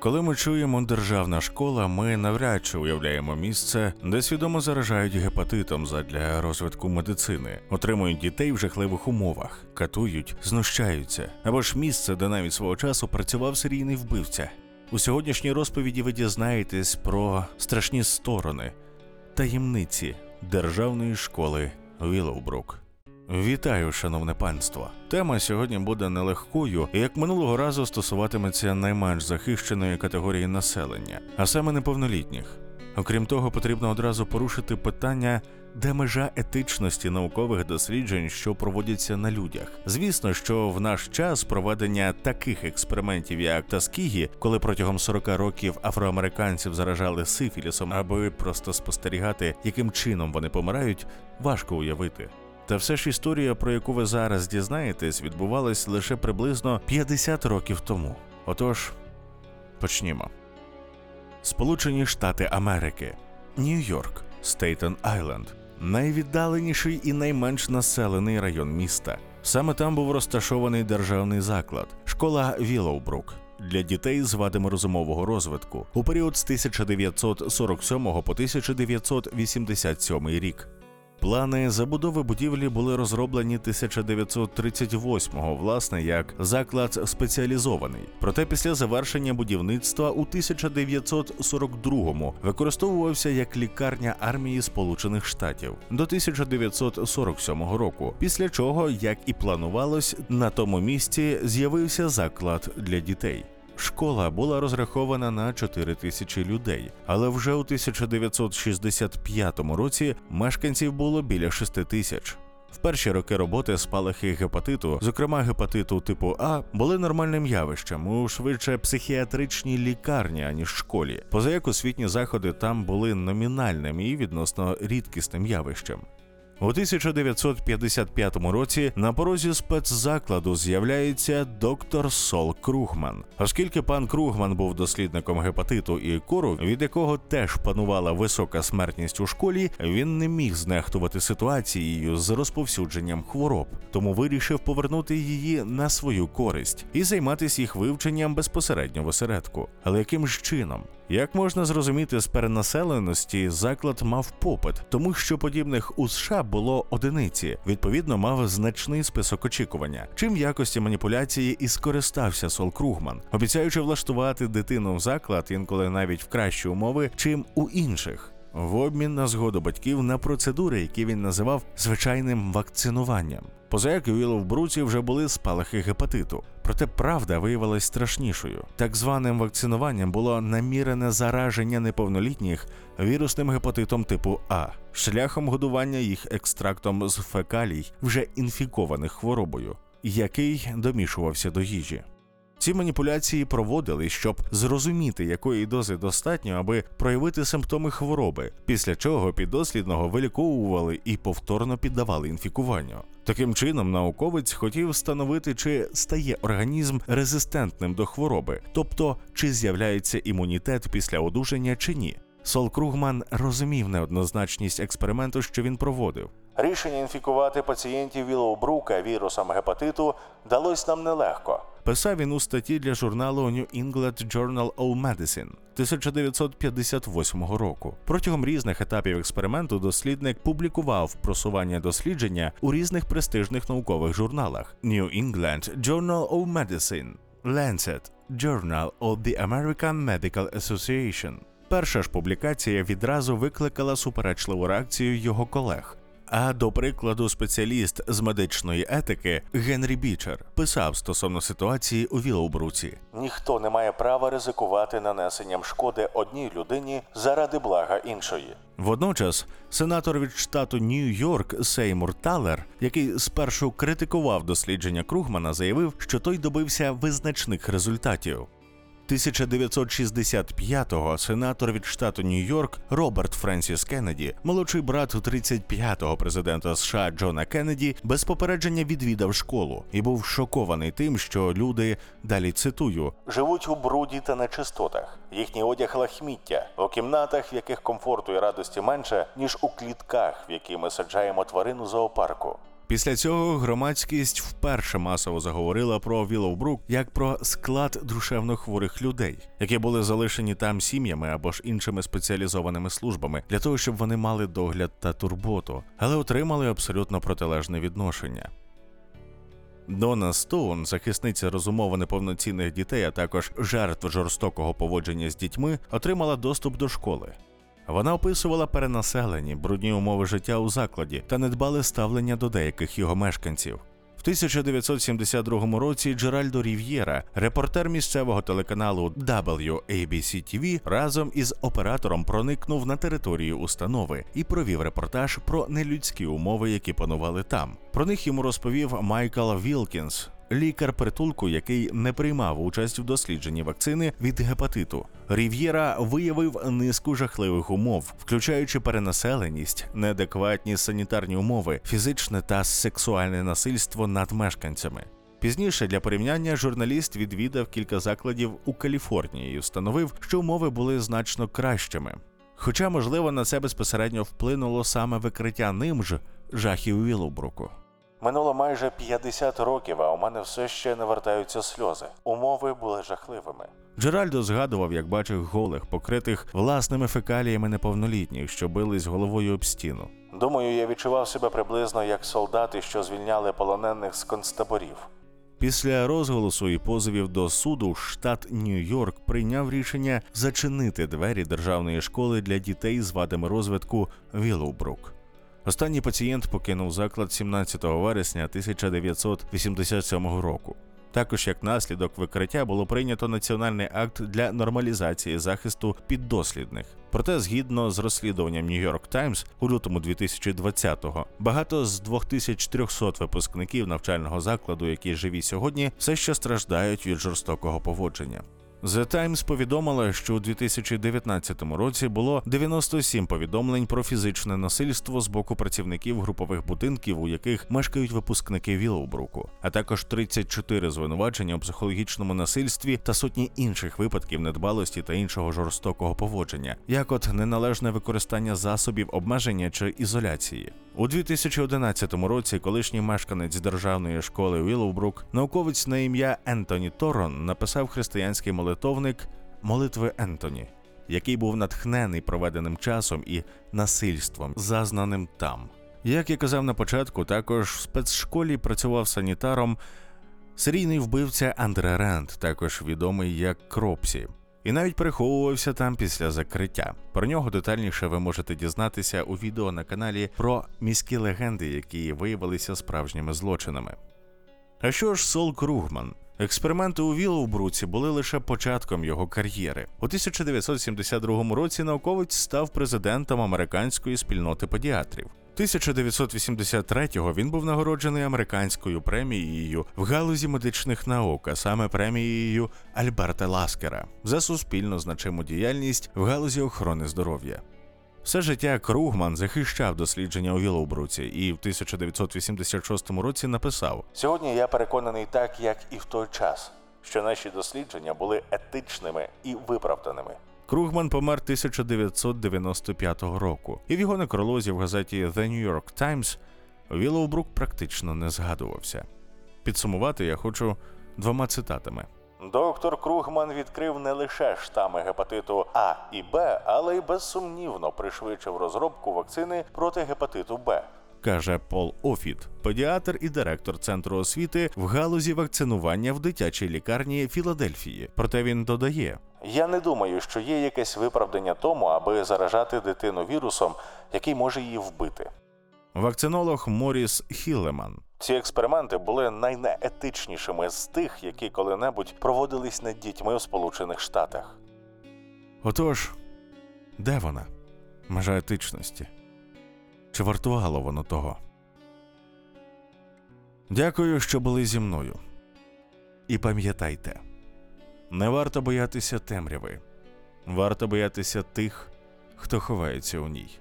Коли ми чуємо державна школа, ми навряд чи уявляємо місце, де свідомо заражають гепатитом задля розвитку медицини, отримують дітей в жахливих умовах, катують, знущаються, або ж місце, де навіть свого часу працював серійний вбивця. У сьогоднішній розповіді ви дізнаєтесь про страшні сторони, таємниці державної школи Вілоубрук. Вітаю, шановне панство. Тема сьогодні буде нелегкою і як минулого разу стосуватиметься найменш захищеної категорії населення, а саме неповнолітніх. Окрім того, потрібно одразу порушити питання, де межа етичності наукових досліджень, що проводяться на людях. Звісно, що в наш час проведення таких експериментів, як Таскігі, коли протягом 40 років афроамериканців заражали сифілісом, аби просто спостерігати, яким чином вони помирають, важко уявити. Та все ж історія, про яку ви зараз дізнаєтесь, відбувалась лише приблизно 50 років тому. Отож, почнімо. Сполучені Штати Америки, Нью-Йорк, Стейтен Айленд, найвіддаленіший і найменш населений район міста. Саме там був розташований державний заклад, школа Вілоубрук. Для дітей з вадами розумового розвитку у період з 1947 по 1987 рік. Плани забудови будівлі були розроблені 1938-го, власне, як заклад спеціалізований. Проте після завершення будівництва у 1942-му використовувався як лікарня армії Сполучених Штатів до 1947 року. Після чого, як і планувалось, на тому місці з'явився заклад для дітей. Школа була розрахована на 4 тисячі людей, але вже у 1965 році мешканців було біля 6 тисяч. В перші роки роботи спалахи гепатиту, зокрема гепатиту типу А, були нормальним явищем у швидше психіатричній лікарні, аніж школі. Поза як освітні заходи там були номінальним і відносно рідкісним явищем. У 1955 році на порозі спецзакладу з'являється доктор Сол Кругман. Оскільки пан Кругман був дослідником гепатиту і кору, від якого теж панувала висока смертність у школі, він не міг знехтувати ситуацією з розповсюдженням хвороб, тому вирішив повернути її на свою користь і займатися їх вивченням безпосередньо в осередку. Але яким ж чином? Як можна зрозуміти з перенаселеності, заклад мав попит, тому що подібних у США було одиниці, відповідно, мав значний список очікування. Чим в якості маніпуляції і скористався Сол Кругман, обіцяючи влаштувати дитину в заклад інколи навіть в кращі умови, чим у інших. В обмін на згоду батьків на процедури, які він називав звичайним вакцинуванням. Поза як у Віловбруці вже були спалахи гепатиту. Проте правда виявилась страшнішою. Так званим вакцинуванням було намірене зараження неповнолітніх вірусним гепатитом типу А, шляхом годування їх екстрактом з фекалій, вже інфікованих хворобою, який домішувався до їжі. Ці маніпуляції проводили, щоб зрозуміти, якої дози достатньо, аби проявити симптоми хвороби, після чого піддослідного виліковували і повторно піддавали інфікуванню. Таким чином, науковець хотів встановити, чи стає організм резистентним до хвороби, тобто чи з'являється імунітет після одужання чи ні. Сол Кругман розумів неоднозначність експерименту, що він проводив. Рішення інфікувати пацієнтів Вілоубрука вірусом гепатиту далось нам нелегко. Писав він у статті для журналу New England Journal of Medicine 1958 року. Протягом різних етапів експерименту дослідник публікував просування дослідження у різних престижних наукових журналах: New England Journal of Medicine, Lancet, Journal of the American Medical Association. Перша ж публікація відразу викликала суперечливу реакцію його колег. А до прикладу, спеціаліст з медичної етики Генрі Бічер писав стосовно ситуації у Вілоубруці: ніхто не має права ризикувати нанесенням шкоди одній людині заради блага іншої. Водночас, сенатор від штату Нью-Йорк Сеймур Талер, який спершу критикував дослідження Кругмана, заявив, що той добився визначних результатів. 1965-го сенатор від штату Нью-Йорк Роберт Френсіс Кеннеді, молодший брат 35-го президента США Джона Кеннеді, без попередження відвідав школу і був шокований тим, що люди далі цитую живуть у бруді та нечистотах. Їхній одяг лахміття у кімнатах, в яких комфорту і радості менше ніж у клітках, в які ми саджаємо тварину зоопарку. Після цього громадськість вперше масово заговорила про Віловбрук як про склад душевно хворих людей, які були залишені там сім'ями або ж іншими спеціалізованими службами для того, щоб вони мали догляд та турботу, але отримали абсолютно протилежне відношення. Дона Стоун, захисниця розумово неповноцінних дітей, а також жертв жорстокого поводження з дітьми, отримала доступ до школи. Вона описувала перенаселені, брудні умови життя у закладі та недбале ставлення до деяких його мешканців. В 1972 році Джеральдо Рів'єра, репортер місцевого телеканалу WABC-TV, разом із оператором проникнув на територію установи і провів репортаж про нелюдські умови, які панували там. Про них йому розповів Майкл Вілкінс, лікар притулку, який не приймав участь в дослідженні вакцини від гепатиту. Рів'єра виявив низку жахливих умов, включаючи перенаселеність, неадекватні санітарні умови, фізичне та сексуальне насильство над мешканцями. Пізніше для порівняння журналіст відвідав кілька закладів у Каліфорнії і встановив, що умови були значно кращими. Хоча, можливо, на це безпосередньо вплинуло саме викриття ним ж жахів Віллоубруку. Минуло майже 50 років, а у мене все ще не вертаються сльози. Умови були жахливими. Джеральдо згадував, як бачив голих, покритих власними фекаліями неповнолітніх, що бились головою об стіну. Думаю, я відчував себе приблизно як солдати, що звільняли полонених з концтаборів. Після розголосу і позовів до суду штат Нью-Йорк прийняв рішення зачинити двері державної школи для дітей з вадами розвитку Віллоубрук. Останній пацієнт покинув заклад 17 вересня 1987 року. Також як наслідок викриття було прийнято національний акт для нормалізації захисту піддослідних. Проте, згідно з розслідуванням New York Times у лютому 2020-го, багато з 2300 випускників навчального закладу, які живі сьогодні, все ще страждають від жорстокого поводження. The Times повідомила, що у 2019 році було 97 повідомлень про фізичне насильство з боку працівників групових будинків, у яких мешкають випускники Вілоубруку, а також 34 звинувачення у психологічному насильстві та сотні інших випадків недбалості та іншого жорстокого поводження, як от неналежне використання засобів обмеження чи ізоляції. У 2011 році колишній мешканець державної школи Віллоубрук, науковець на ім'я Ентоні Торон, написав християнський молитовник Молитви Ентоні, який був натхнений проведеним часом і насильством, зазнаним там. Як я казав на початку, також в спецшколі працював санітаром серійний вбивця Андре Ренд, також відомий як Кропсі. І навіть переховувався там після закриття. Про нього детальніше ви можете дізнатися у відео на каналі про міські легенди, які виявилися справжніми злочинами. А що ж Сол Кругман? Експерименти у Віллоубруці були лише початком його кар'єри. У 1972 році науковець став президентом американської спільноти педіатрів. 1983-го він був нагороджений американською премією в галузі медичних наук, а саме премією Альберта Ласкера за суспільно значиму діяльність в галузі охорони здоров'я. Все життя Кругман захищав дослідження у Вілоубруці і в 1986 році написав: Сьогодні я переконаний так, як і в той час, що наші дослідження були етичними і виправданими. Кругман помер 1995 року, і в його некролозі в газеті The New York Times Вілоубрук практично не згадувався. Підсумувати я хочу двома цитатами. Доктор Кругман відкрив не лише штами гепатиту А і Б, але й безсумнівно пришвидшив розробку вакцини проти гепатиту Б. Каже Пол Офіт, педіатр і директор центру освіти в галузі вакцинування в дитячій лікарні Філадельфії. Проте він додає: Я не думаю, що є якесь виправдання тому, аби заражати дитину вірусом, який може її вбити. Вакцинолог Моріс Хіллеман. Ці експерименти були найнеетичнішими з тих, які коли-небудь проводились над дітьми у Сполучених Штатах. Отож, де вона? Межа етичності? Чи вартувало воно того? Дякую, що були зі мною. І пам'ятайте, не варто боятися темряви, варто боятися тих, хто ховається у ній.